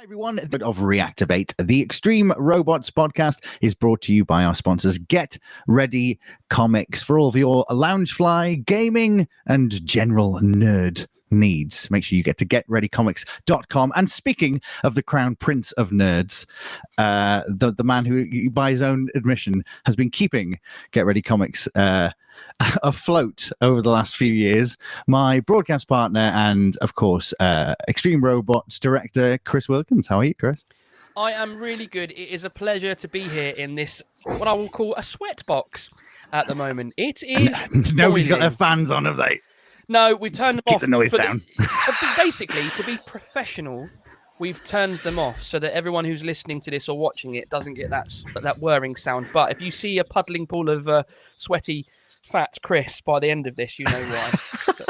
Everyone, of Reactivate. The Extreme Robots podcast is brought to you by our sponsors Get Ready Comics for all of your loungefly, gaming, and general nerd needs. Make sure you get to getreadycomics.com. And speaking of the crown prince of nerds, uh, the, the man who, by his own admission, has been keeping Get Ready Comics uh, afloat over the last few years. My broadcast partner and, of course, uh, Extreme Robots director, Chris Wilkins. How are you, Chris? I am really good. It is a pleasure to be here in this, what I will call a sweat box at the moment. It is. Nobody's got their fans on, have they? No, we've turned them Keep off. the noise down. but basically, to be professional, we've turned them off so that everyone who's listening to this or watching it doesn't get that that whirring sound. But if you see a puddling pool of uh, sweaty, fat Chris by the end of this, you know why. So-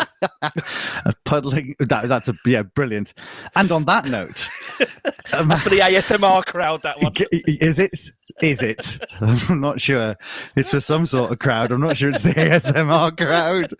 A puddling. That, that's a yeah, brilliant. And on that note, um, That's for the ASMR crowd. That one. is it? Is it? I'm not sure. It's for some sort of crowd. I'm not sure it's the ASMR crowd.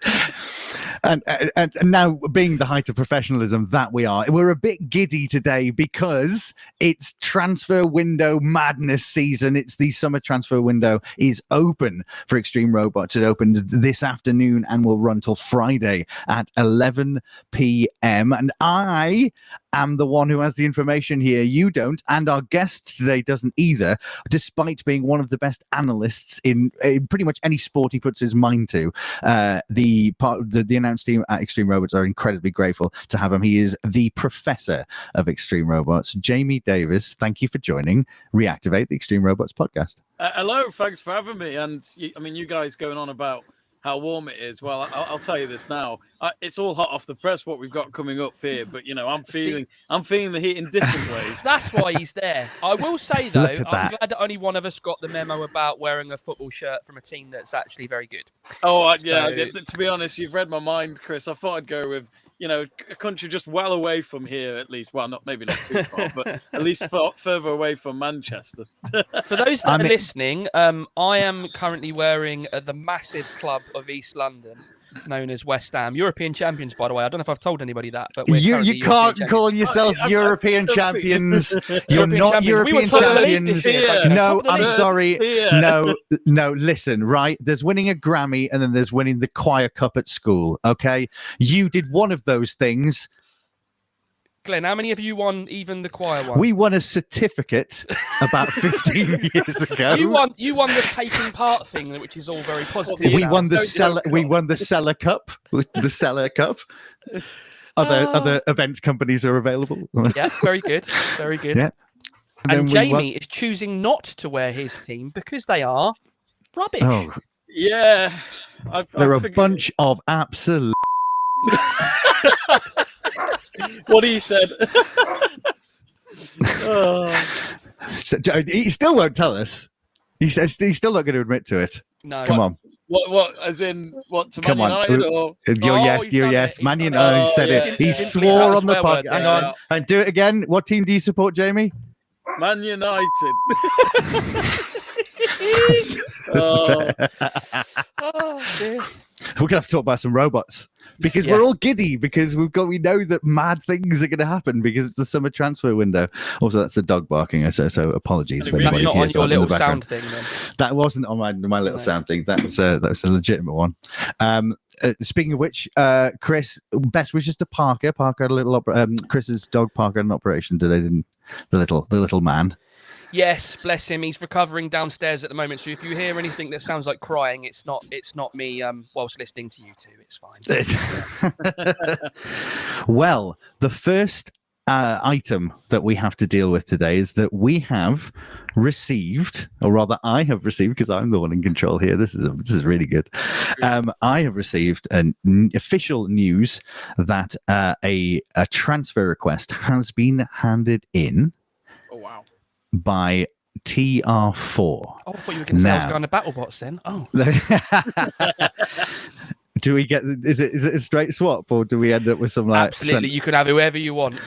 And, uh, and and now, being the height of professionalism that we are, we're a bit giddy today because it's transfer window madness season. It's the summer transfer window is open for Extreme Robots. It opened this afternoon and will run till Friday at 11 p.m. And I am the one who has the information here. You don't, and our guest today doesn't either, despite being one of the best analysts in, in pretty much any sport he puts his mind to. Uh, the part the, the announce team at Extreme Robots are incredibly grateful to have him. He is the professor of Extreme Robots, Jamie Davies. Thank you for joining Reactivate the Extreme Robots podcast. Uh, hello, thanks for having me. And I mean, you guys going on about how warm it is. Well, I'll, I'll tell you this now. Uh, it's all hot off the press what we've got coming up here. But you know, I'm See- feeling, I'm feeling the heat in different ways. That's why he's there. I will say though, I'm that. glad that only one of us got the memo about wearing a football shirt from a team that's actually very good. Oh, I, yeah. To be honest, you've read my mind, Chris. I thought I'd go with, you know, a country just well away from here, at least. Well, not maybe not too far, but at least far, further away from Manchester. For those that I are mean- listening, um, I am currently wearing uh, the massive club of East London, known as West Ham, European champions. By the way, I don't know if I've told anybody that, but we're You, you can't call champions. yourself I- I- I- European I- champions. You're European not champions. We European top of the league this champions. year, Yeah. No, top of the I'm sorry. Yeah. No, no, listen, right? There's winning a Grammy and then there's winning the choir cup at school. Okay. You did one of those things. Glen, how many of you won even the choir one? We won a certificate about 15 years ago. you won. You won the taking part thing, which is all very positive. we won the Don't cellar we won the cellar cup the cellar cup other Ah. other event companies are available Yeah, very good, very good. Yeah. And, then we Jamie won- is choosing not to wear his team because they are rubbish. oh Yeah. I've, they're I've a figured- bunch of absolute What he said. oh. So, he still won't tell us he says he's still not going to admit to it No, come on What? What? As in what? To Man Come on. United or? Uh, your Oh, yes he's your done it, yes man done you he Oh, said yeah. it he Didn't- didn't swore on the the podcast hang there. on and do it again what team do you support jamie Man United. That's Oh. Oh, dear. we're gonna have to talk about some robots because we're all giddy because we've got we know that mad things are going to happen because it's the summer transfer window. Also, that's a dog barking. So, so apologies That's for That's anybody not on your that little sound thing, then. That wasn't on my my little No. sound thing. That was a that was a legitimate one. Um, uh, speaking of which, uh, Chris, best wishes to Parker. Parker had a little opera- um, Chris's dog Parker had an operation today, didn't the little the little man. Yes, bless him. He's recovering downstairs at the moment. So if you hear anything that sounds like crying, it's not. It's not me. Um, whilst listening to you two, it's fine. well, the first uh, item that we have to deal with today is that we have received, or rather, I have received, because I'm the one in control here. This is a, this is really good. Um, I have received an official news that uh, a a transfer request has been handed in. By TR4. Oh, I thought you were going to say I was going to BattleBots then. Oh, do we get? Is it is it a straight swap, or do we end up with some like some- absolutely. You can have whoever you want.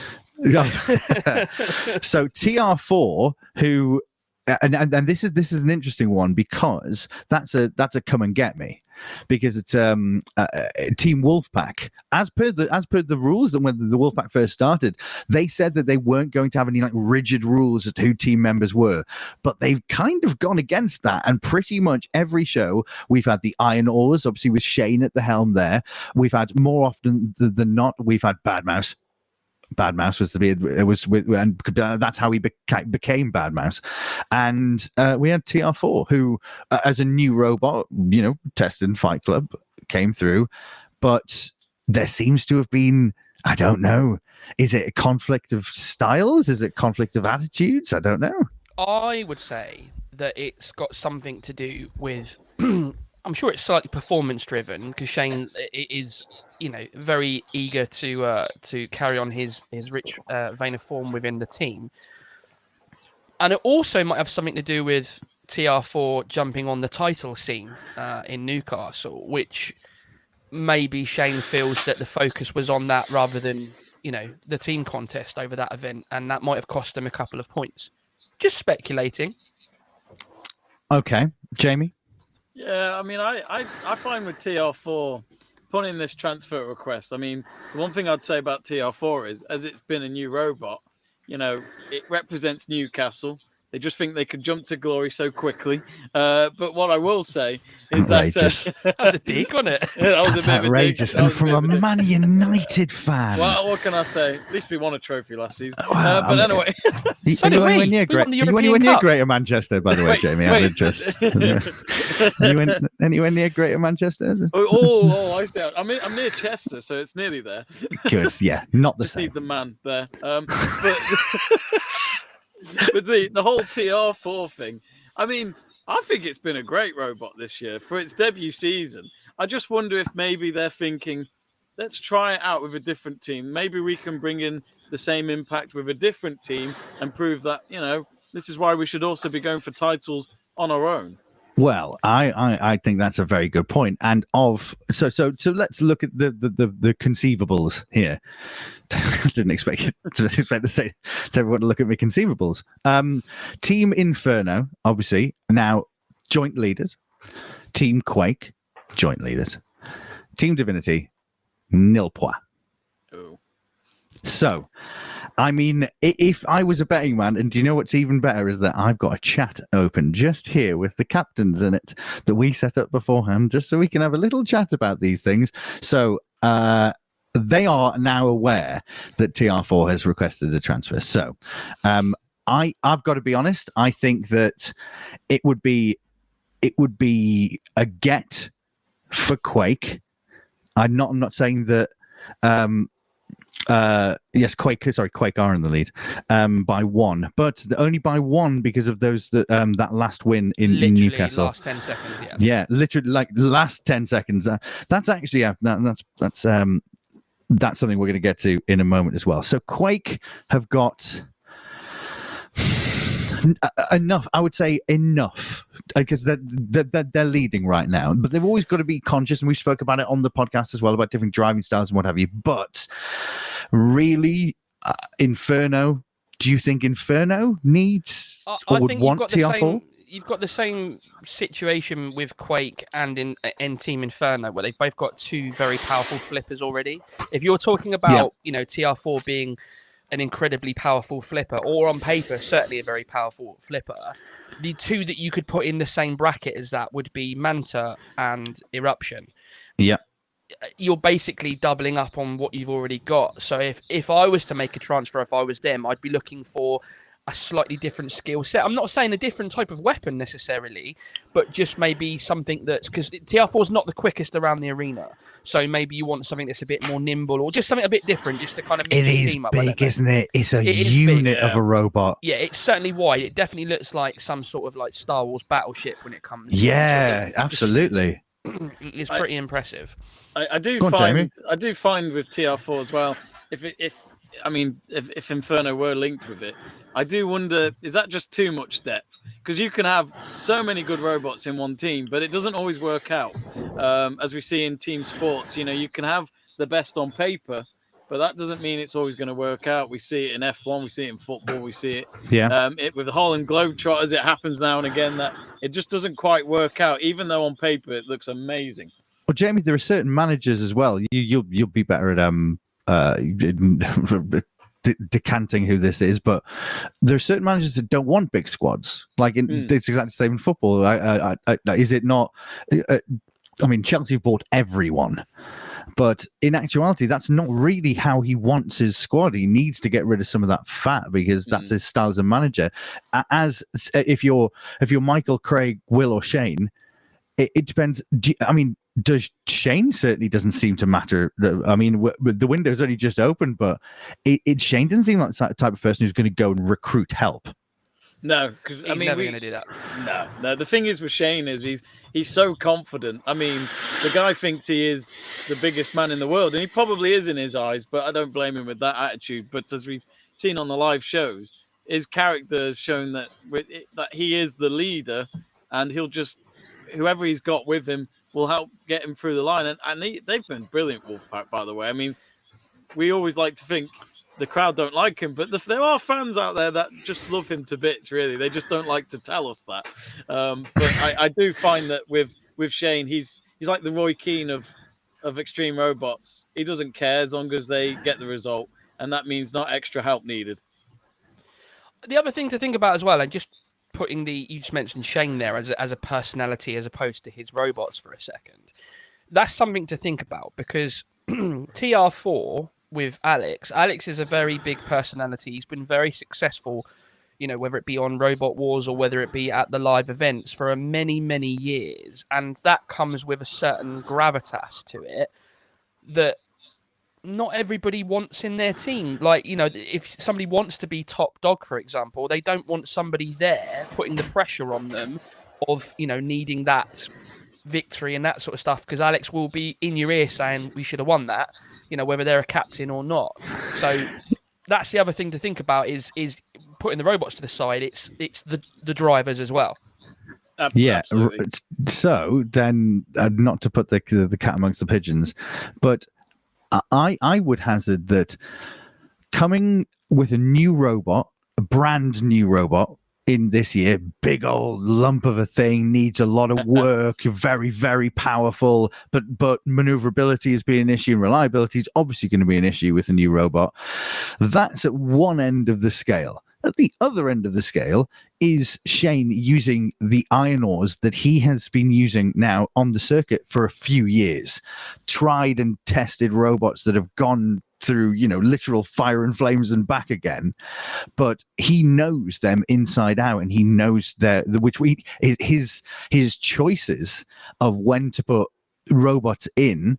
So TR4, who and, and and this is this is an interesting one because that's a that's a come and get me. Because it's um uh, uh, Team Wolfpack. As per the as per the rules that when the Wolfpack first started, they said that they weren't going to have any like rigid rules as to who team members were, but they've kind of gone against that. And pretty much every show we've had the Iron Awes, obviously with Shane at the helm there. We've had more often than not, we've had Bad Bad Mouse was the it was with and that's how he beca- became Bad Mouse, and uh, we had TR4 who, uh, as a new robot, you know, tested in Fight Club, came through, but there seems to have been I don't know. Is it a conflict of styles? Is it conflict of attitudes? I don't know. I would say that it's got something to do with. I'm sure it's slightly performance driven because Shane is, you know, very eager to uh, to carry on his his rich uh, vein of form within the team, and it also might have something to do with TR4 jumping on the title scene uh, in Newcastle, which maybe Shane feels that the focus was on that rather than you know the team contest over that event, and that might have cost him a couple of points. Just speculating. Okay, Jamie. Yeah, I mean, I, I, I find with TR4 putting this transfer request. I mean, the one thing I'd say about TR4 is, as it's been a new robot, you know, it represents Newcastle. They just think they could jump to glory so quickly. Uh, but what I will say is Outrageous. that That was a dig on it. uh, that was That's a bit of a dig. outrageous, That and from bit a. Man United fan. Well, what can I say? At least we won a trophy last season. Wow, uh, but I'm- anyway, You- So you we. went near Great- you went anywhere near Greater Manchester, by the way, Wait, Jamie. I'm wait. interested. you went anywhere near Greater Manchester? oh, oh, oh, I stay out. I'm, in, I'm near Chester, so it's nearly there. Good. Yeah, not the Just same. need the man there. Um, but with the the whole TR4 thing, I mean, I think it's been a great robot this year for its debut season. I just wonder if maybe they're thinking, let's try it out with a different team. Maybe we can bring in the same impact with a different team and prove that you know this is why we should also be going for titles on our own. Well, I, I I think that's a very good point. And of so so so let's look at the the the, the conceivables here. I didn't expect it to expect to say to everyone to look at me conceivables. Um, Team Inferno, obviously now joint leaders. Team Quake, joint leaders. Team Divinity, nil point. Oh. So, I mean, if I was a betting man, and do you know what's even better is that I've got a chat open just here with the captains in it that we set up beforehand, just so we can have a little chat about these things. So, uh, they are now aware that TR4 has requested a transfer. So, um, I I've got to be honest. I think that it would be it would be a get for Quake. I'm not. I'm not saying that. Um, uh, yes, Quake. Sorry, Quake are in the lead um, by one, but the- only by one because of those that um, that last win in, in Newcastle. last ten seconds. Yeah. Yeah, literally like last 10 seconds. Uh, that's actually yeah, that, that's that's um that's something we're going to get to in a moment as well. So Quake have got enough, I would say enough because they're, they're, they're leading right now, but they've always got to be conscious. And we spoke about it on the podcast as well about different driving styles and what have you. But really, uh, Inferno, do you think Inferno needs I, or I would think you've want got the TR4? same. You've got the same situation with Quake and in in Team Inferno, where they've both got two very powerful flippers already. If you're talking about, you know, TR4 being an incredibly powerful flipper, or on paper certainly a very powerful flipper, the two that you could put in the same bracket as that would be Manta and Eruption. Yeah. You're basically doubling up on what you've already got. So if if I was to make a transfer, if I was them, I'd be looking for a slightly different skill set. I'm not saying a different type of weapon necessarily, but just maybe something that's because TR4 is not the quickest around the arena. So maybe you want something that's a bit more nimble or just something a bit different, just to kind of It mix your team up. I big, isn't it? It's a It is big, unit of yeah. a robot. Yeah, it's certainly wide. It definitely looks like some sort of like Star Wars battleship when it comes. to it. So Yeah, it- absolutely. it's I- pretty impressive. I, I do on, find Jamie. I do find with TR4 as well. If it, if I mean if, if Inferno were linked with it, I do wonder is that just too much depth? Because you can have so many good robots in one team, but it doesn't always work out. Um, as we see in team sports, you know, you can have the best on paper, but that doesn't mean it's always going to work out. We see it in F1, we see it in football, we see it, Yeah. um, it with the Harlem Globetrotters. It happens now and again that it just doesn't quite work out, even though on paper it looks amazing. Well, Jamie, there are certain managers as well. You, you'll you'll be better at um uh de- decanting who this is, but there are certain managers that don't want big squads. Like in, Mm. it's exactly the same in football. I, I, I, I, is it not? Uh, I mean, Chelsea have bought everyone. But in actuality, that's not really how he wants his squad. He needs to get rid of some of that fat because that's his style as a manager. As if you're if you're Michael, Craig, Will, or Shane, it, it depends. Do you- I mean, does Shane certainly doesn't seem to matter? I mean, w- w- the window's only just opened, but it, it Shane doesn't seem like the type of person who's going to go and recruit help. No, because He's I mean, never we, going to do that. No, no. The thing is with Shane is he's he's so confident. I mean, the guy thinks he is the biggest man in the world, and he probably is in his eyes. But I don't blame him with that attitude. But as we've seen on the live shows, his character has shown that with that he is the leader, and he'll just whoever he's got with him will help get him through the line. And, and he, they've been brilliant, Wolfpack, by the way. I mean, we always like to think the crowd don't like him, but the, there are fans out there that just love him to bits. Really, they just don't like to tell us that. Um, but I, I do find that with with Shane, he's he's like the Roy Keane of of Extreme Robots. He doesn't care as long as they get the result, and that means not extra help needed. the other thing to think about as well, and just putting the you just mentioned Shane there as a, as a personality as opposed to his robots for a second. That's something to think about because TR4 with Alex, Alex is a very big personality. He's been very successful, you know, whether it be on Robot Wars or whether it be at the live events for many many years, and that comes with a certain gravitas to it that not everybody wants in their team. Like, you know, if somebody wants to be top dog, for example, they don't want somebody there putting the pressure on them of, you know, needing that victory and that sort of stuff. Because Alex will be in your ear saying we should have won that, you know, whether they're a captain or not. So that's the other thing to think about is is putting the robots to the side. It's it's the the drivers as well. Ab- Yeah. So then, uh, not to put the, the the cat amongst the pigeons, but I I would hazard that coming with a new robot, a brand new robot in this year, big old lump of a thing, needs a lot of work, very very powerful, but but maneuverability is being an issue, and reliability is obviously going to be an issue with a new robot. That's at one end of the scale. At the other end of the scale is Shane using the Iron Awes that he has been using now on the circuit for a few years. Tried and tested robots that have gone through, you know, literal fire and flames and back again. But he knows them inside out and he knows their the, which we his his his choices of when to put robots in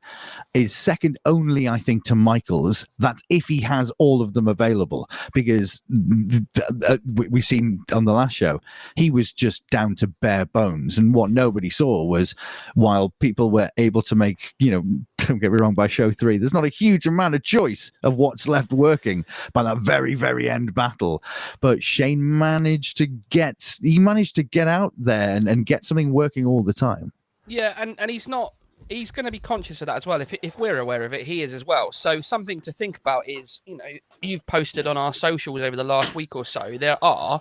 is second only i think to michael's that's if he has all of them available because th- th- uh, we- we've seen on the last show he was just down to bare bones and what nobody saw was while people were able to make you know don't get me wrong by show three there's not a huge amount of choice of what's left working by that very very end battle but shane managed to get he managed to get out there and, and get something working all the time Yeah, and, and he's not. He's going to be conscious of that as well. If if we're aware of it, he is as well. So something to think about is, you know, you've posted on our socials over the last week or so. There are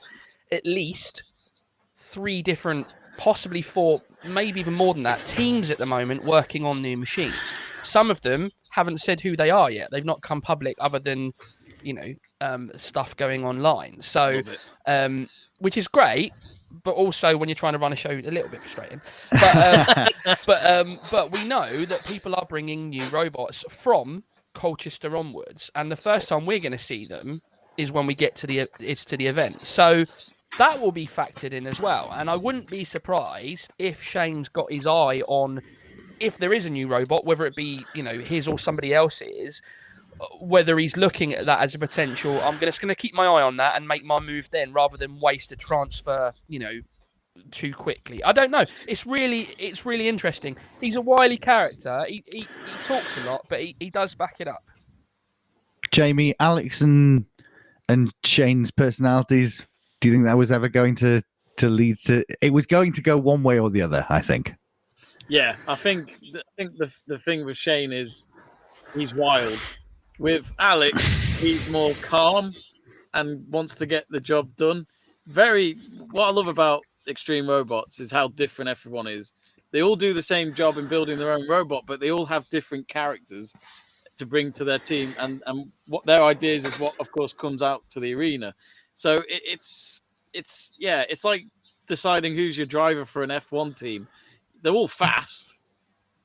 at least three different, possibly four, maybe even more than that, teams at the moment working on new machines. Some of them haven't said who they are yet. They've not come public, other than, you know, um, stuff going online. So um, which is great, but also when you're trying to run a show, a little bit frustrating. But um, but um, but we know that people are bringing new robots from Colchester onwards, and the first time we're going to see them is when we get to the it's to the event. So that will be factored in as well. And I wouldn't be surprised if Shane's got his eye on if there is a new robot, whether it be you know his or somebody else's, whether he's looking at that as a potential. I'm just going to keep my eye on that and make my move then, rather than waste a transfer. You know, too quickly. I don't know. It's really it's really interesting. He's a wily character. He he, he talks a lot, but he, he does back it up. Jamie, Alex, and and Shane's personalities. Do you think that was ever going to to lead to? It was going to go one way or the other. I think. Yeah, I think I think the the thing with Shane is he's wild. With Alex, he's more calm and wants to get the job done. Very. What I love about Extreme Robots is how different everyone is. They all do the same job in building their own robot, but they all have different characters to bring to their team, and and what their ideas is what, of course, comes out to the arena. So it, it's it's yeah, it's like deciding who's your driver for an F1 team. They're all fast,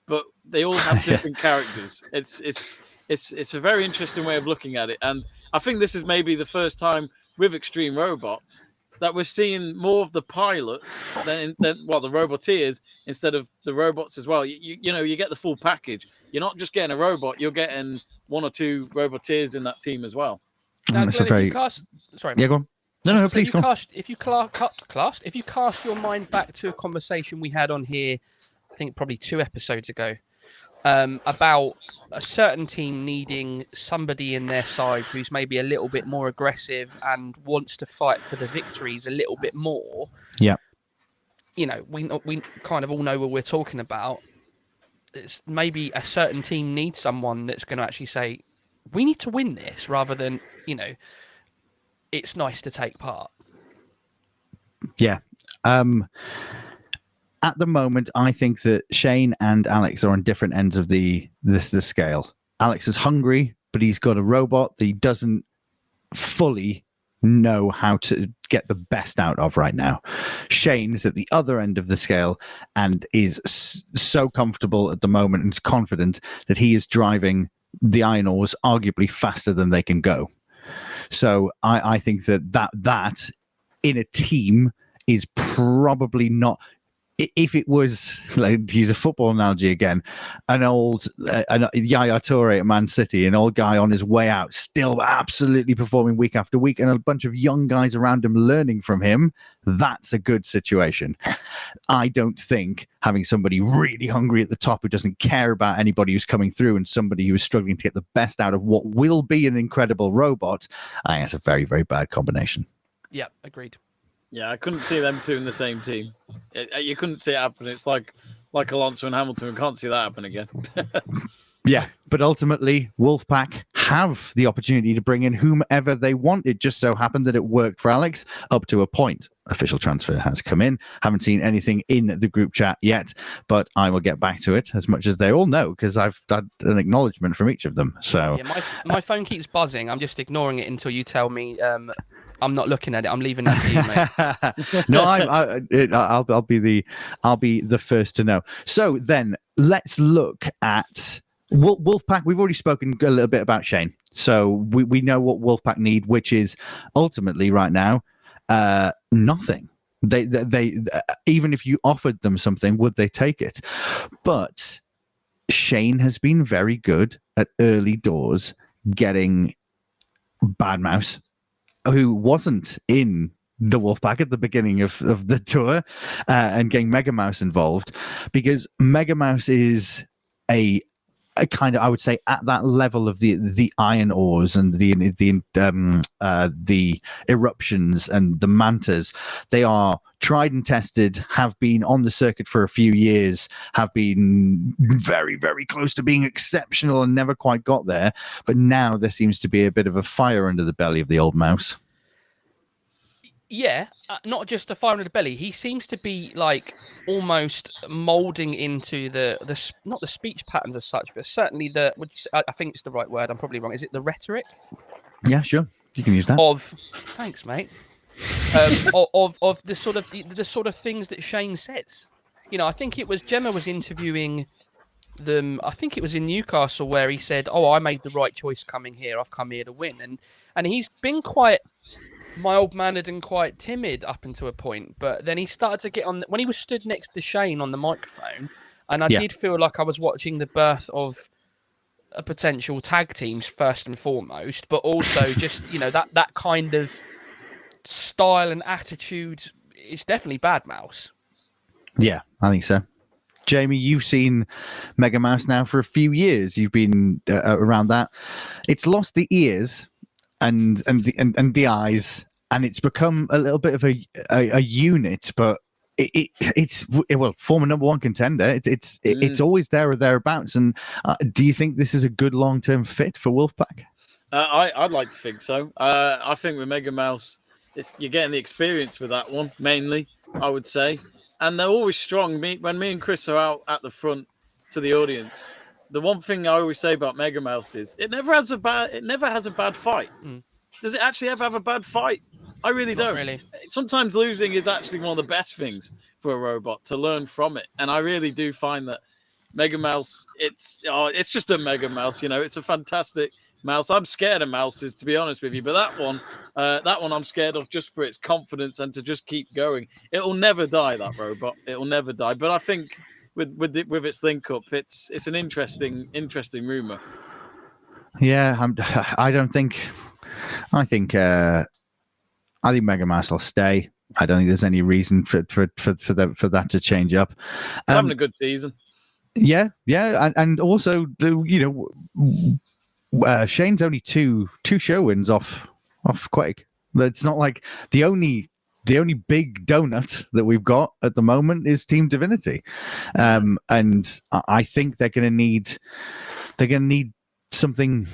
but they all have different characters. It's it's it's it's a very interesting way of looking at it, and I think this is maybe the first time with Extreme Robots that we're seeing more of the pilots than, than well the roboteers instead of the robots as well. You, you, you know you get the full package. You're not just getting a robot; you're getting one or two roboteers in that team as well. Now, Mm, it's a if very you cast, sorry, yeah. Go on. No, no, So please if go you on. if you cla- cast, if you cast your mind back to a conversation we had on here, I think probably two episodes ago, um, about a certain team needing somebody in their side who's maybe a little bit more aggressive and wants to fight for the victories a little bit more. Yeah. You know, we we kind of all know what we're talking about. It's maybe a certain team needs someone that's going to actually say, "We need to win this," rather than you know, it's nice to take part. Yeah. Um, at the moment, I think that Shane and Alex are on different ends of the this the scale. Alex is hungry, but he's got a robot that he doesn't fully know how to get the best out of right now. Shane is at the other end of the scale and is s- so comfortable at the moment and confident that he is driving the Iron Awes arguably faster than they can go. So I, I think that that that in a team is probably not if it was like use a football analogy again an old uh, an, Yaya Toure at Man City an old guy on his way out still absolutely performing week after week and a bunch of young guys around him learning from him that's a good situation I don't think having somebody really hungry at the top who doesn't care about anybody who's coming through and somebody who is struggling to get the best out of what will be an incredible robot I think it's a very very bad combination Yeah, agreed. Yeah, I couldn't see them two in the same team. It- it- you couldn't see it happen. It's like like Alonso and Hamilton. We can't see that happen again. Yeah, but ultimately, Wolfpack have the opportunity to bring in whomever they want. It just so happened that it worked for Alex up to a point. Official transfer has come in. Haven't seen anything in the group chat yet, but I will get back to it as much as they all know because I've had an acknowledgement from each of them. So Yeah, my my phone keeps buzzing. I'm just ignoring it until you tell me um, I'm not looking at it. I'm leaving that to you, mate. no, I, I, it, I'll, I'll be the, I'll be the first to know. So then, let's look at Wolfpack. We've already spoken a little bit about Shane, so we, we know what Wolfpack need, which is ultimately right now uh, nothing. They, they, they, even if you offered them something, would they take it? But Shane has been very good at early doors getting Bad Mouse who wasn't in the Wolfpack at the beginning of, of the tour uh, and getting Mega Mouse involved because Mega Mouse is a, a kind of I would say at that level of the the Iron Awes and the the um, uh, the eruptions and the mantas they are tried and tested have been on the circuit for a few years have been very very close to being exceptional and never quite got there but now there seems to be a bit of a fire under the belly of the old mouse Yeah, uh, not just a fire under the belly. He seems to be like almost molding into the the not the speech patterns as such, but certainly the. Would you say, I I think it's the right word. I'm probably wrong. Is it the rhetoric Yeah, sure. You can use that. of? Thanks, mate. Um, of, of of the sort of the, the sort of things that Shane says. You know, I think it was Gemma was interviewing them. I think it was in Newcastle where he said, "Oh, I made the right choice coming here. I've come here to win." And and he's been quite mild mannered and quite timid up until a point, but then he started to get on when he was stood next to Shane on the microphone, and I Yeah. did feel like I was watching the birth of a potential tag teams first and foremost, but also just you know that that kind of style and attitude is definitely bad mouse. Yeah, I think so. Jamie, you've seen Mega Mouse now for a few years. You've been uh, around that. It's lost the ears and and the and, and the eyes, and it's become a little bit of a a, a unit. But it, it, it's well former number one contender. It, it's it, it's Mm. always there or thereabouts. And uh, do you think this is a good long term fit for Wolfpack? Uh, I, I'd like to think so. Uh, I think with Mega Mouse, it's, you're getting the experience with that one mainly. I would say, and they're always strong. Me when me and Chris are out at the front to the audience. The one thing I always say about Mega Mouse is it never has a bad it never has a bad fight. Mm. Does it actually ever have a bad fight? I really Not don't. really. Sometimes losing is actually one of the best things for a robot to learn from it, and I really do find that Mega Mouse it's oh, it's just a Mega Mouse. You know, it's a fantastic mouse. I'm scared of mouses to be honest with you, but that one, uh, that one I'm scared of just for its confidence and to just keep going. It'll never die. That robot, it'll never die. But I think with with it, with its link up, it's it's an interesting interesting rumor. Yeah, I'm, I don't think. I think. Uh, I think Mega Mouse will stay. I don't think there's any reason for for for for that for that to change up. It's having Um, a good season. yeah, yeah, and, and also the you know, uh, Shane's only two two show wins off off Quake. It's not like the only the only big donut that we've got at the moment is Team Divinity, um, and I- think they're going to need they're going to need something.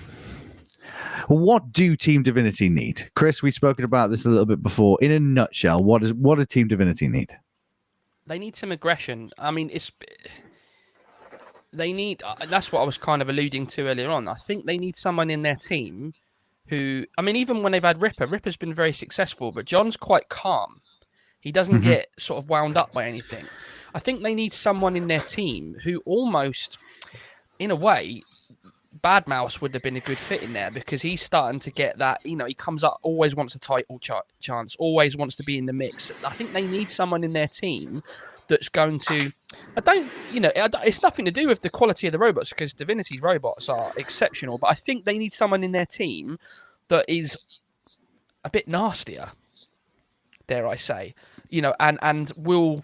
What do Team Divinity need, Chris? We've spoken about this a little bit before. In a nutshell, what does what does Team Divinity need? They need some aggression. I mean, it's they need. uh, That's what I was kind of alluding to earlier on. I think they need someone in their team who. I mean, even when they've had Ripper, Ripper's been very successful, but John's quite calm. He doesn't Mhm. get sort of wound up by anything. I think they need someone in their team who almost, in a way, Bad Mouse would have been a good fit in there because he's starting to get that. You know, he comes up, always wants a title ch- chance, always wants to be in the mix. I think they need someone in their team that's going to. I don't, you know, it's nothing to do with the quality of the robots because Divinity's robots are exceptional, but I think they need someone in their team that is a bit nastier, dare I say, you know, and and will.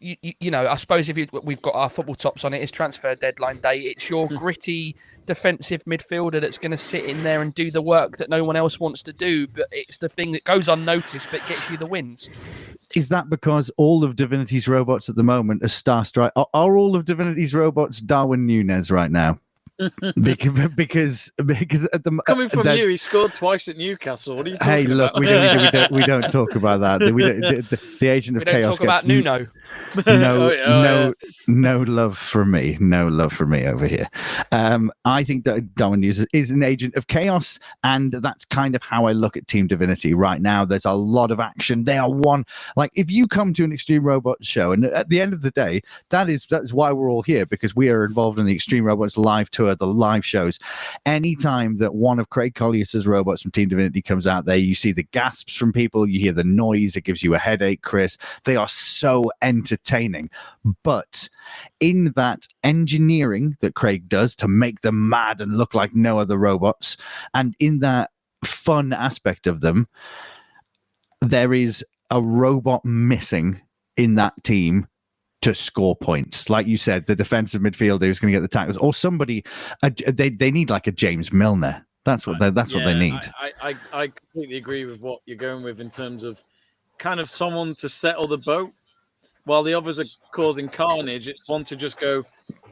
You, you, you know, I suppose if you, we've got our football tops on it, it's transfer deadline day. It's your hmm. gritty defensive midfielder that's going to sit in there and do the work that no one else wants to do, but it's the thing that goes unnoticed but gets you the wins. is that because all of Divinity's robots at the moment are Star Strike? Are, are all of Divinity's robots Darwin Nunes right now? because because because at the Coming from you, he scored twice at Newcastle. What are you talking Hey, look, about? we don't, we don't we don't talk about that. We don't, the, the, the agent We of don't chaos talk about gets n- Nuno. No Oh, yeah, oh, no no love for me. No love for me over here. Um i think that darwin Nunes is an agent of chaos and that's kind of how i look at team divinity. Right now there's a lot of action. They are one like if you come to an extreme robot show and at the end of the day that is that's why we're all here because we are involved in the extreme robots live tour the live shows. Anytime that one of craig collier's robots from team divinity comes out there you see the gasps from people you hear the noise it gives you a headache chris. They are so entertaining. But in that engineering that Craig does to make them mad and look like no other robots, and in that fun aspect of them, there is a robot missing in that team to score points. Like you said, the defensive midfielder is going to get the tackles, or somebody, uh, they, they need like a James Milner. That's what they, that's what they need. I, I I completely agree with what you're going with in terms of kind of someone to settle the boat while the others are causing carnage. It's one to just go,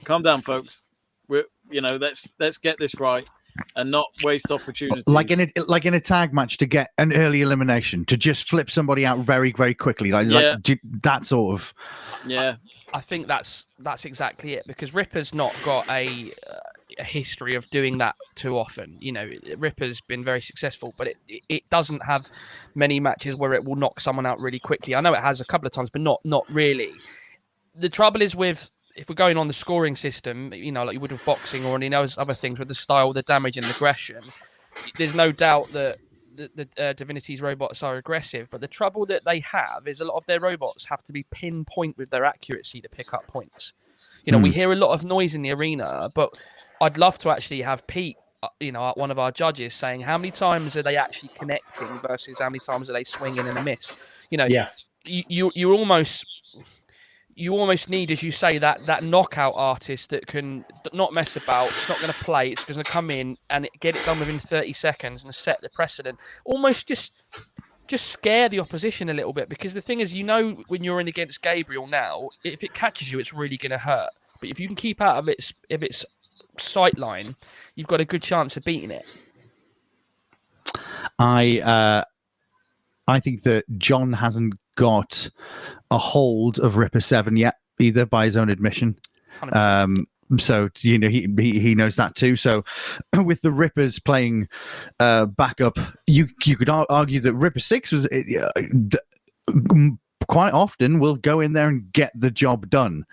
calm down, folks. We're you know let's let's get this right and not waste opportunities. like in a like in a tag match to get an early elimination to just flip somebody out very very quickly like, Yeah. like that sort of yeah, I think that's that's exactly it because Ripper's not got a, uh, a history of doing that too often. You know, Ripper's been very successful, but it, it- doesn't have many matches where it will knock someone out really quickly. I know it has a couple of times, but not not really. The trouble is with if we're going on the scoring system, you know, like you would with boxing or any knows other things with the style, the damage, and aggression. There's no doubt that the, the uh, Divinity's robots are aggressive, but the trouble that they have is a lot of their robots have to be pinpoint with their accuracy to pick up points. You know, we hear a lot of noise in the arena, but I'd love to actually have Pete, uh, you know, one of our judges, saying how many times are they actually connecting versus how many times are they swinging and a miss. You know, Yeah. you you, you almost you almost need, as you say, that that knockout artist that can not mess about. It's not going to play. It's going to come in and it, get it done within thirty seconds and set the precedent. Almost just just scare the opposition a little bit because the thing is, you know, when you're in against Gabriel now, if it catches you, it's really going to hurt. But if you can keep out of its if its sight line, you've got a good chance of beating it. I uh, I think that John hasn't got a hold of Ripper Seven yet either, by his own admission. 100%. Um, so you know he, he he knows that too. So with the Rippers playing uh, backup, you you could argue that Ripper Six was uh, m- quite often will go in there and get the job done,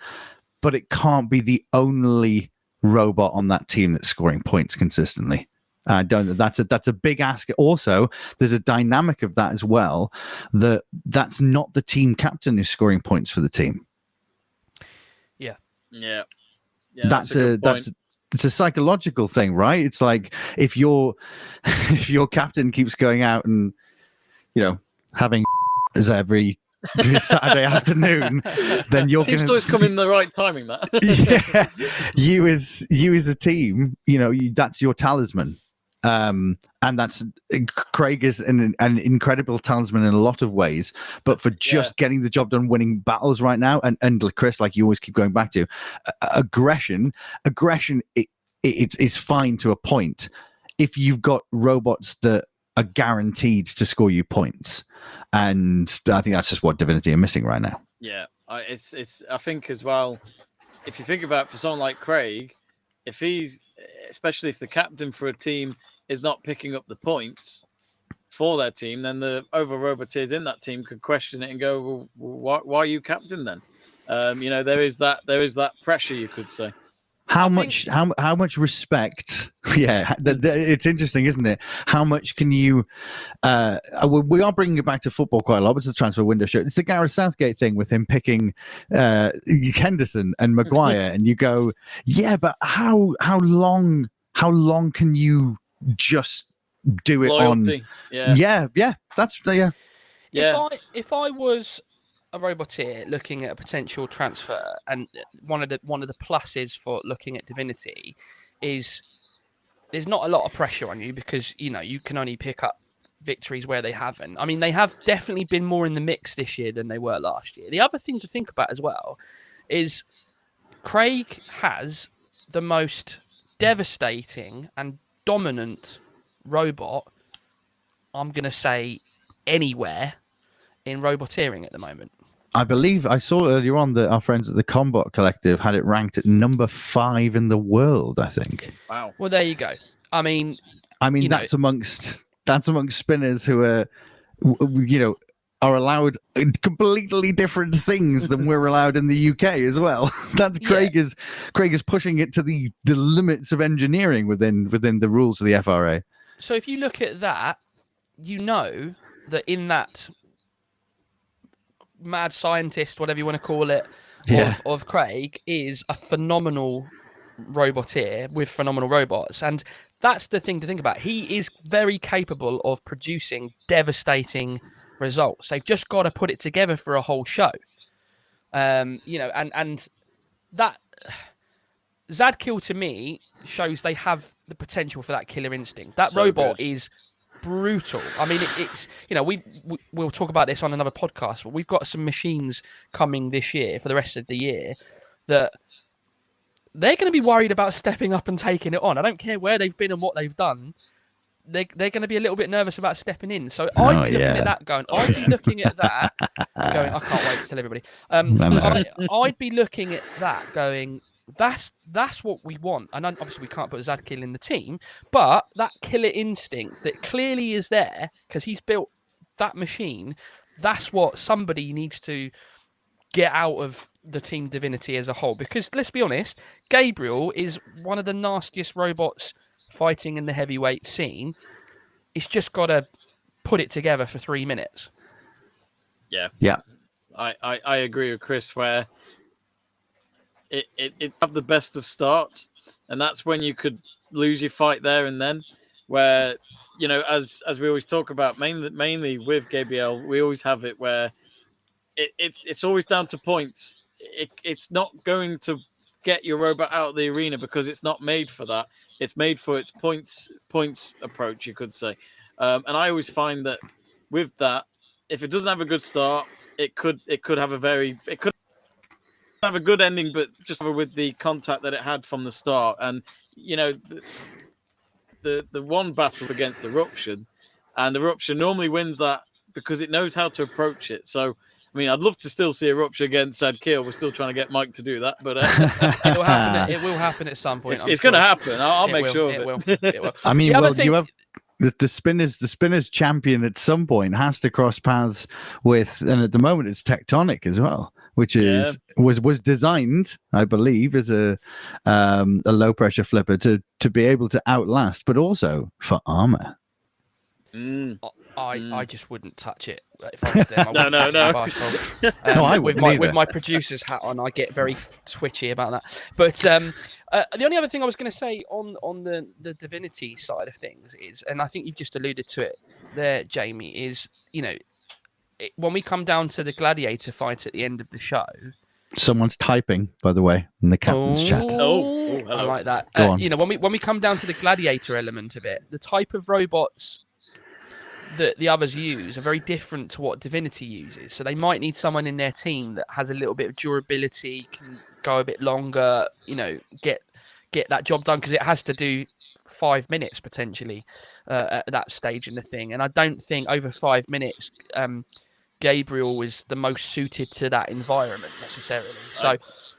but it can't be the only robot on that team that's scoring points consistently. I don't. That's a that's a big ask. Also, there's a dynamic of that as well. That that's not the team captain who's scoring points for the team. Yeah. Yeah, that's, a, a, that's it's a psychological thing, right? It's like if your if your captain keeps going out and you know having as every Saturday afternoon, then you're Team going stories come in the right timing. That yeah, you as you as a team, you know, you, that's your talisman. Um, and that's Craig is an, an incredible talisman in a lot of ways, but for just getting the job done, winning battles right now, and and Chris, like you always keep going back to, uh, aggression, aggression, it, it, it's it's fine to a point. If you've got robots that are guaranteed to score you points, and I think that's just what Divinity are missing right now. Yeah, I, it's it's. I think as well. If you think about it, for someone like Craig, if he's especially if the captain for a team is not picking up the points for their team, then the over roboteers in that team could question it and go, "Well, why, why are you captain then?" Um, you know, there is that there is that pressure, you could say. How I think- much? How how much respect? Yeah, th- th- it's interesting, isn't it? How much can you? Uh, uh, we- we are bringing it back to football quite a lot. It's the transfer window show. It's the Gareth Southgate thing with him picking uh, Henderson and Maguire, and you go, yeah, but how how long how long can you just do it on? Yeah. Yeah, yeah, that's yeah. Yeah. If I if I was a roboteer looking at a potential transfer, and one of the one of the pluses for looking at Divinity is there's not a lot of pressure on you because you know you can only pick up victories where they haven't. I mean, they have definitely been more in the mix this year than they were last year. The other thing to think about as well is Craig has the most devastating and dominant robot. I'm going to say anywhere in roboteering at the moment. I believe I saw earlier on that our friends at the Combot Collective had it ranked at number five in the world. I think. Wow. Well, there you go. I mean, I mean, you know- that's amongst that's amongst spinners who are, w- w- you know, are allowed completely different things than we're allowed in the UK as well. That's Yeah. Craig is Craig is pushing it to the the limits of engineering within within the rules of the FRA. so if you look at that, you know that in that mad scientist, whatever you want to call it, Yeah. of, of Craig is a phenomenal roboteer with phenomenal robots. And that's the thing to think about. He is very capable of producing devastating results. They've just got to put it together for a whole show. Um, you know, and and that Zadkill to me shows they have the potential for that killer instinct. That So robot good. is brutal. I mean, it, it's you know we, we we'll talk about this on another podcast, but we've got some machines coming this year for the rest of the year that they're going to be worried about stepping up and taking it on. I don't care where they've been and what they've done. They they're going to be a little bit nervous about stepping in. So I'd Oh, be looking yeah. at that going. I'd be looking at that going. I can't wait to tell everybody. Um, I, I'd be looking at that going. That's that's what we want, and obviously we can't put Zadkill in the team, but that killer instinct that clearly is there because he's built that machine. That's what somebody needs to get out of the team divinity as a whole. Because let's be honest, Gabriel is one of the nastiest robots fighting in the heavyweight scene. It's just got to put it together for three minutes. Yeah. Yeah. I, I, I agree with Chris where it, it, it have the best of starts. And that's when you could lose your fight there and then where you know as as we always talk about mainly mainly with Gabriel we always have it where it, it's it's always down to points. It, it's not going to get your robot out of the arena because it's not made for that. It's made for its points points approach you could say. Um, and I always find that with that, if it doesn't have a good start, it could it could have a very it could have a good ending, but just with the contact that it had from the start, and you know the the, the one battle against eruption, and eruption normally wins that because it knows how to approach it. So. I mean, I'd love to still see eruption against Zadkill. We're still trying to get Mike to do that, but uh, it, will happen, it will happen at some point. it's, I'm it's going to happen. I'll, I'll make will, sure it of will, it. it will. I mean, The well, thing- you have the, the spinners. The spinners champion at some point has to cross paths with, and at the moment it's Tectonic as well, which is was was designed, I believe, as a um, a low pressure flipper to to be able to outlast, but also for armor. Mm. I, Mm. I just wouldn't touch it if I was them. I No, no, touch no. that basketball. No, I with wouldn't my either. with my producer's hat on, I get very twitchy about that. But um, uh, the only other thing I was going to say on on the the divinity side of things is, and I think you've just alluded to it there, Jamie, is you know. It, when we come down to the gladiator fight at the end of the show, Someone's typing, by the way, in the captain's chat. Oh, oh, I like that. Go Uh, on. you know, when we when we come down to the gladiator element of it, the type of robots that the others use are very different to what Divinity uses. So they might need someone in their team that has a little bit of durability, can go a bit longer, you know, get get that job done because it has to do five minutes potentially uh, at that stage in the thing. And I don't think over five minutes, um, Gabriel was the most suited to that environment necessarily. So,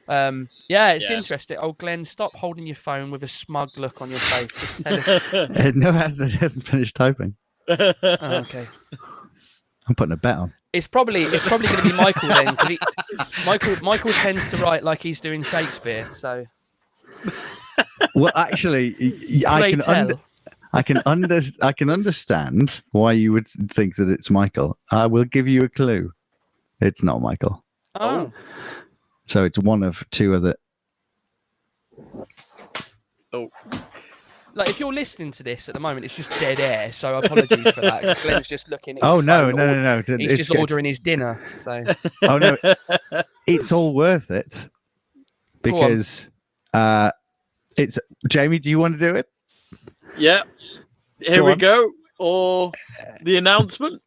um, yeah, it's Yeah. interesting. Oh, Glen, stop holding your phone with a smug look on your face. Just tell us. No, it hasn't, it hasn't finished typing. Oh, okay. I'm putting a bet on. It's probably it's probably going to be Michael then, because Michael Michael tends to write like he's doing Shakespeare. So Well, actually, I pray can under, I can under I can understand why you would think that it's Michael. I will give you a clue. It's not Michael. oh, So it's one of two other. Oh. Like if you're listening to this at the moment, it's just dead air. So apologies for that. Glen's just looking. At Oh no, no, no, no! He's it's- just it's- ordering his dinner. So Oh no, it's all worth it because uh, it's Jamie. Do you want to do it? yeah. Here Go we on. go. Or the announcement.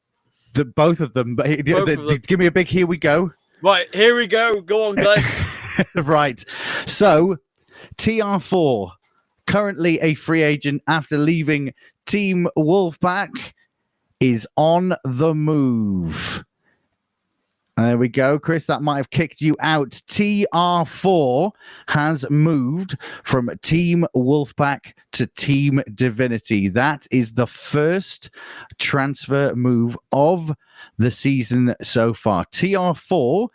The both of them. But Both the- of them. give me a big. Here we go. Right, here we go. Go on, Glen. right. So, TR4, currently a free agent after leaving Team Wolfpack, is on the move. There we go, Chris. That might have kicked you out. TR4 has moved from Team Wolfpack to Team Divinity. That is the first transfer move of the season so far. TR4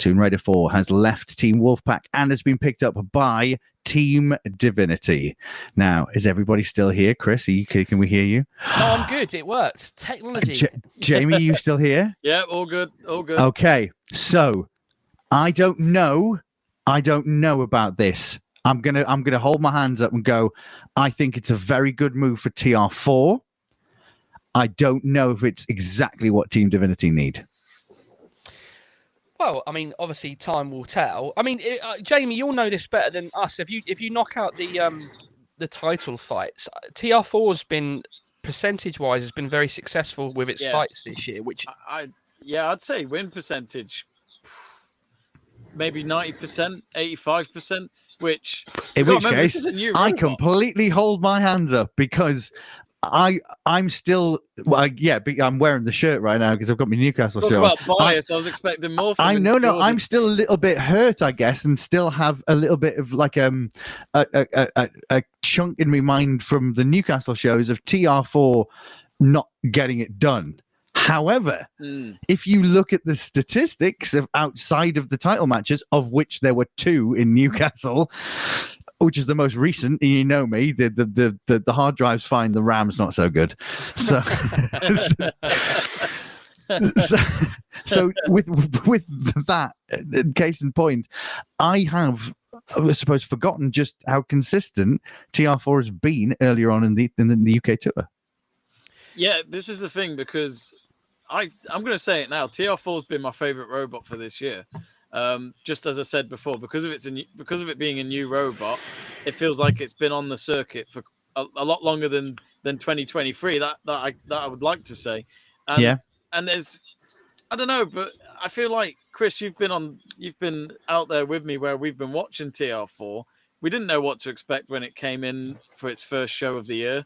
Tomb Raider 4 has left Team Wolfpack and has been picked up by Team Divinity. Now, is everybody still here? Chris, are you, can we hear you? no, I'm good. It worked. Technology. Ja- Jamie, are you still here? yeah, all good. All good. Okay, so I don't know. I don't know about this. I'm gonna I'm gonna hold my hands up and go. I think it's a very good move for TR4. I don't know if it's exactly what Team Divinity need. Well, I mean, obviously, time will tell. I mean, it- uh, Jamie, you'll know this better than us. If you if you knock out the um the title fights, TR4's been percentage wise has been very successful with its Yeah. fights this year. Which I, I yeah, I'd say win percentage maybe 90%, 85%, which In we which remember, case, is a new I completely hold my hands up because I I'm still well, I- yeah, I'm wearing the shirt right now because I've got my Newcastle Talk shirt. about bias. I, was expecting more from I know, no, Jordan. I'm still a little bit hurt, I guess, and still have a little bit of like um a a, a, a- a chunk in my mind from the Newcastle shows of TR4 not getting it done. However, Mm, if you look at the statistics of outside of the title matches, of which there were two in Newcastle, which is the most recent, you know me, the the the the, hard drive's fine, the RAM's not so good. So so, so with with that case in point, I have I suppose forgotten just how consistent TR4 has been earlier on in the in the, the UK tour. yeah, this is the thing because I I'm going to say it now. TR4's been my favorite robot for this year. Um, just as I said before, because of its a new, because of it being a new robot, it feels like it's been on the circuit for a, a lot longer than than 2023. That that I that I would like to say. And Yeah. and there's, I don't know, but I feel like Chris, you've been on, you've been out there with me where we've been watching TR4. We didn't know what to expect when it came in for its first show of the year,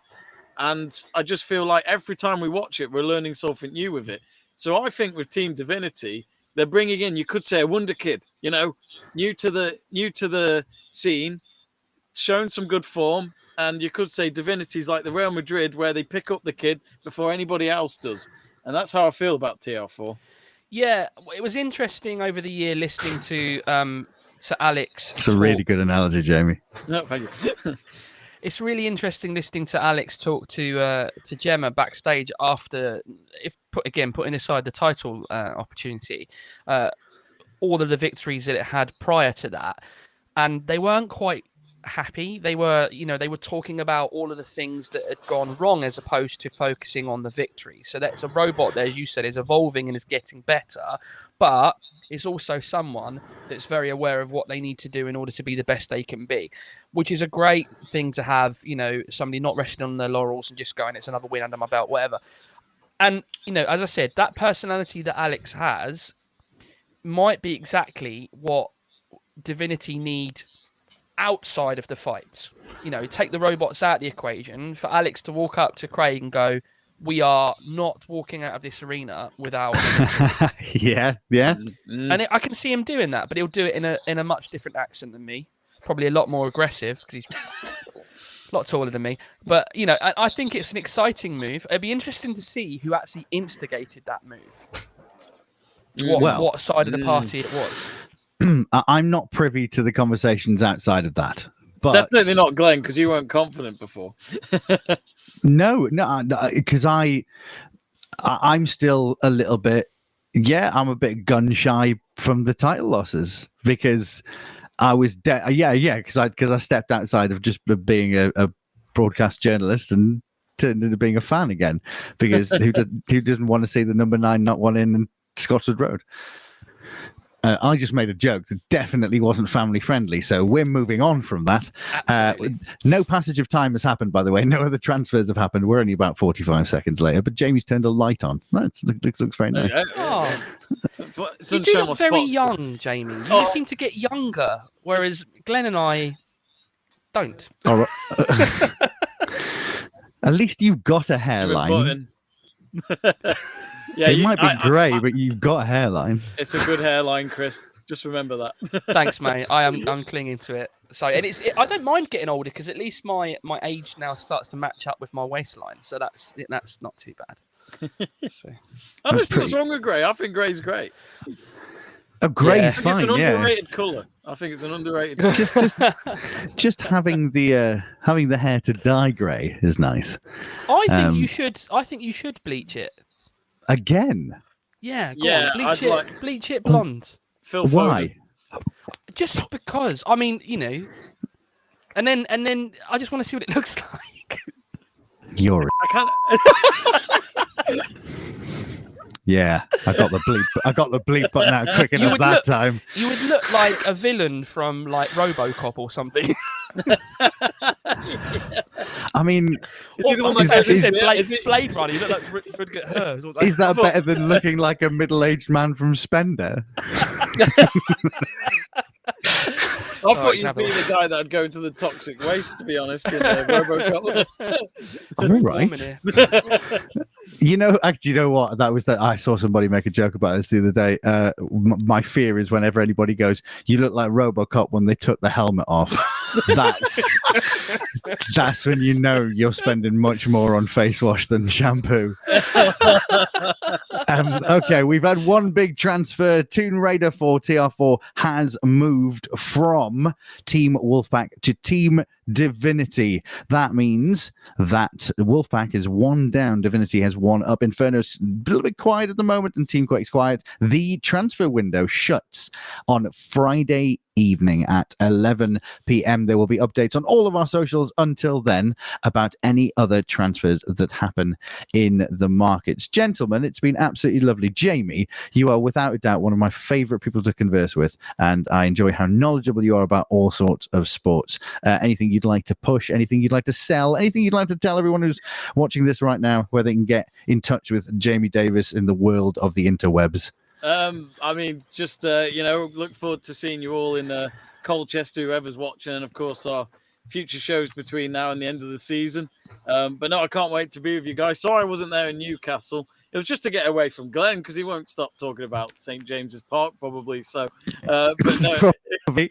and I just feel like every time we watch it, we're learning something new with it. So I think with Team Divinity, they're bringing in, you could say, a wonder kid. You know, new to the new to the scene, shown some good form, and you could say Divinity's like the Real Madrid, where they pick up the kid before anybody else does, and that's how I feel about TR4. Yeah, it was interesting over the year listening to um to Alex. It's a really good analogy, Jamie. No, thank you. It's really interesting listening to Alex talk to uh, to Gemma backstage after, if put again putting aside the title uh, opportunity, uh, all of the victories that it had prior to that, and they weren't quite happy. They were, you know, they were talking about all of the things that had gone wrong as opposed to focusing on the victory. So that's a robot that, as you said, is evolving and is getting better, but it's also someone that's very aware of what they need to do in order to be the best they can be, which is a great thing to have. You know, somebody not resting on their laurels and just going, "It's another win under my belt," whatever. And you know, as I said, that personality that Alex has might be exactly what Divinity need outside of the fights. You know, take the robots out of the equation for Alex to walk up to Craig and go, "We are not walking out of this arena without." yeah, yeah. Mm. and it, I can see him doing that, but he'll do it in a in a much different accent than me. Probably a lot more aggressive because he's a lot taller than me. But you know, I, I think it's an exciting move. It'd be interesting to see who actually instigated that move. What, Well- what side of the Mm. party it was. I'm not privy to the conversations outside of that. But Definitely not Glen because you weren't confident before. No, no, because I, I, I'm still a little bit. Yeah, I'm a bit gun shy from the title losses because I was. De- yeah, yeah, because I because I stepped outside of just being a, a broadcast journalist and turned into being a fan again because who does, who doesn't want to see the number nine not one in Scotland Road? Uh, I just made a joke that definitely wasn't family friendly, so we're moving on from that. Uh, no passage of time has happened, by the way. No other transfers have happened. We're only about 45 seconds later, but Jamie's turned a light on. That looks, looks very nice. Oh, you do look very spots. young, Jamie. You Oh. seem to get younger, whereas Glen and I don't. All right. At least you've got a hairline. button. yeah, it you- might be I- I- grey, I- but you've got a hairline. it's a good hairline, Chris. Just remember that. Thanks, mate. I am I'm clinging to it. So, and it's it, I don't mind getting older because at least my my age now starts to match up with my waistline. So that's that's not too bad. So, I don't see what's wrong with grey. I think grey's great. Oh, grey's Yeah. I think it's fine. an Yeah. underrated colour. I think it's an underrated. colour. Just, just, just having the uh, having the hair to dye grey is nice. I think Um, you should. I think you should bleach it. Again, Yeah, go Yeah, on, bleach I'd it. like- Bleach it oh, blonde. Phil Foden. why? Just because. I mean, you know. And then and then I just want to see what it looks like. You're I can't. yeah. I got the bleep. I got the bleep button out quick enough that look- time. You would look like a villain from like RoboCop or something. I mean, Is he the one Is- that is- Blade, is it- Blade Runner. You look like Rud- Rutger Hauer. is that better than looking like a middle-aged man from Spender? I thought you you'd be the guy that'd go into the toxic waste, to be honest, in uh, RoboCop. All right. You know, actually, you know what? That was that. I saw somebody make a joke about this the other day. Uh, m- my fear is whenever anybody goes, "You look like RoboCop" when they took the helmet off. That's that's when you know you're spending much more on face wash than shampoo. Um, okay, we've had one big transfer. Tomb Raider for TR4 has moved from Team Wolfpack to Team Divinity. That means that Wolfpack is one down, Divinity has one up. Inferno's a little bit quiet at the moment, and Team Quake's quiet. The transfer window shuts on Friday evening at 11 p.m. There will be updates on all of our socials until then about any other transfers that happen in the markets. Gentlemen, it's been absolutely lovely. Jamie, you are without a doubt one of my favorite people to converse with, and I enjoy how knowledgeable you are about all sorts of sports. Uh, anything you'd like to push, anything you'd like to sell, anything you'd like to tell everyone who's watching this right now where they can get in touch with Jamie Davies in the world of the interwebs? Um, I mean, just uh, you know, look forward to seeing you all in uh, Colchester, whoever's watching, and of course our future shows between now and the end of the season. Um, but no, I can't wait to be with you guys. Sorry I wasn't there in Newcastle. It was just to get away from Glen because he won't stop talking about St James's Park, probably. So, uh, but no.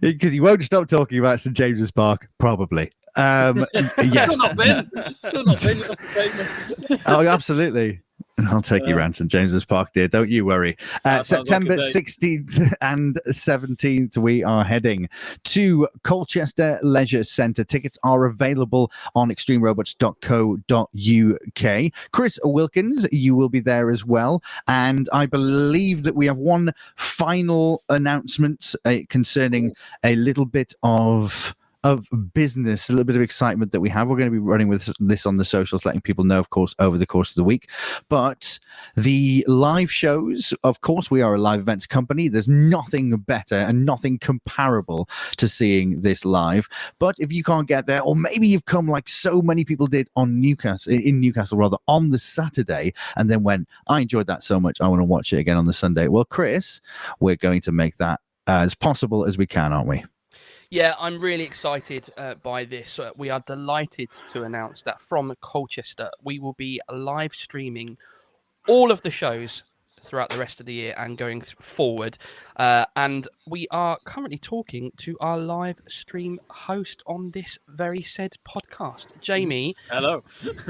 because you won't stop talking about St James's Park, probably. Um, yes. Still not been. Still not been. oh, absolutely. I'll take you around St James's Park, dear. Don't you worry. Uh, September like 16th and 17th, we are heading to Colchester Leisure Centre. Tickets are available on extremerobots.co.uk. Chris Wilkins, you will be there as well. And I believe that we have one final announcement uh, concerning a little bit of of business, a little bit of excitement that we have. We're going to be running with this on the socials, letting people know, of course, over the course of the week. But the live shows, of course, we are a live events company. There's nothing better and nothing comparable to seeing this live. But if you can't get there, or maybe you've come like so many people did on Newcastle, in Newcastle rather, on the Saturday, and then when I enjoyed that so much, I want to watch it again on the Sunday. Well, Chris, we're going to make that as possible as we can, aren't we? Yeah, I'm really excited uh, by this. Uh, we are delighted to announce that from Colchester, we will be live streaming all of the shows throughout the rest of the year and going forward. Uh, and we are currently talking to our live stream host on this very said podcast, Jamie. Hello.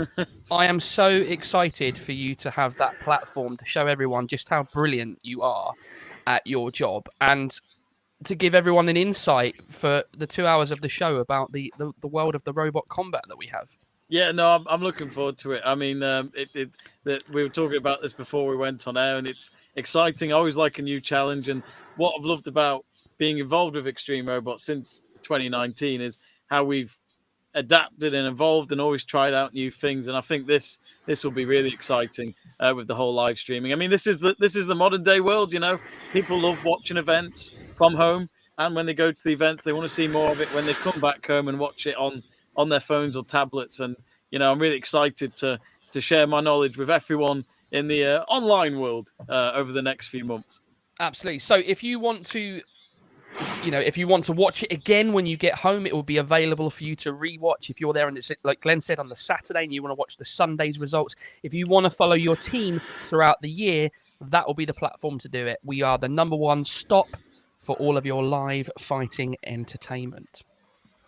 I am so excited for you to have that platform to show everyone just how brilliant you are at your job. And to give everyone an insight for the two hours of the show about the, the, the world of the robot combat that we have. Yeah, no, I'm, I'm looking forward to it. I mean, um, it, it that we were talking about this before we went on air, and it's exciting. I always like a new challenge, and what I've loved about being involved with Extreme Robots since 2019 is how we've adapted and evolved and always tried out new things. And I think this this will be really exciting uh, with the whole live streaming. I mean, this is the this is the modern day world. You know, people love watching events from home, and when they go to the events, they want to see more of it. When they come back home and watch it on on their phones or tablets, and you know, I'm really excited to to share my knowledge with everyone in the uh, online world uh, over the next few months. Absolutely. So, if you want to you know, if you want to watch it again when you get home, it will be available for you to rewatch. If you're there and it's like Glen said on the Saturday and you want to watch the Sunday's results, if you want to follow your team throughout the year, that will be the platform to do it. We are the number one stop for all of your live fighting entertainment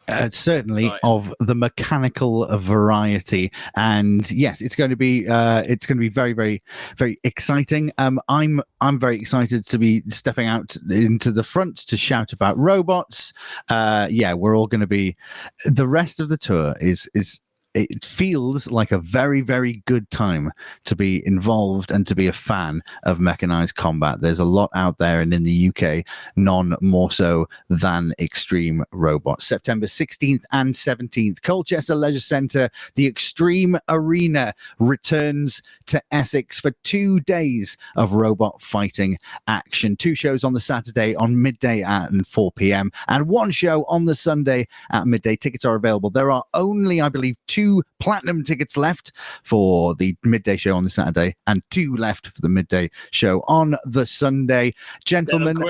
uh, certainly right. of the mechanical variety. And yes it's going to be uh, it's going to be very very very exciting. Um, i'm i'm very excited to be stepping out into the front to shout about robots. Uh, yeah we're all going to be the rest of the tour is is it feels like a very, very good time to be involved and to be a fan of mechanized combat. There's a lot out there, and in the UK, none more so than Extreme Robots. September 16th and 17th, Colchester Leisure Centre, the Extreme Arena returns to Essex for two days of robot fighting action. Two shows on the Saturday on midday at 4 p.m., and one show on the Sunday at midday. Tickets are available. There are only, I believe, two two platinum tickets left for the midday show on the Saturday and two left for the midday show on the Sunday. Gentlemen,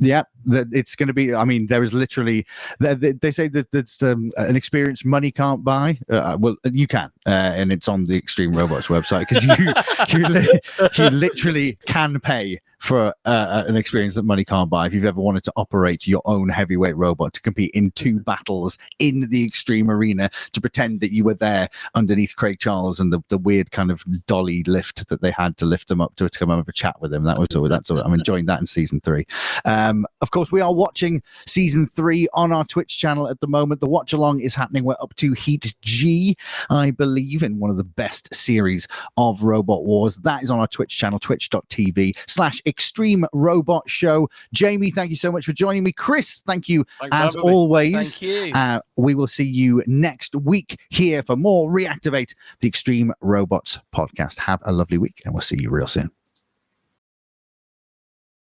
yeah, that it's going to be. I mean, there is literally. They, they say that that's um, an experience money can't buy. Uh, well, you can, uh, and it's on the Extreme Robots website because you you, li- you literally can pay for uh, an experience that money can't buy. If you've ever wanted to operate your own heavyweight robot to compete in two battles in the extreme arena to pretend that you were there underneath Craig Charles and the, the weird kind of dolly lift that they had to lift them up to, to come and have a chat with him. That was all. That's all. I'm enjoying that in season three. Um, of course, we are watching season three on our Twitch channel at the moment. The watch along is happening. We're up to Heat G, I believe, in one of the best series of Robot Wars. That is on our Twitch channel, twitch.tv slash Extreme Robot Show. Jamie, thank you so much for joining me. Chris, thank you Thanks as always. Thank you. Uh, we will see you next week here for more Reactivate the Extreme Robots podcast. Have a lovely week, and we'll see you real soon.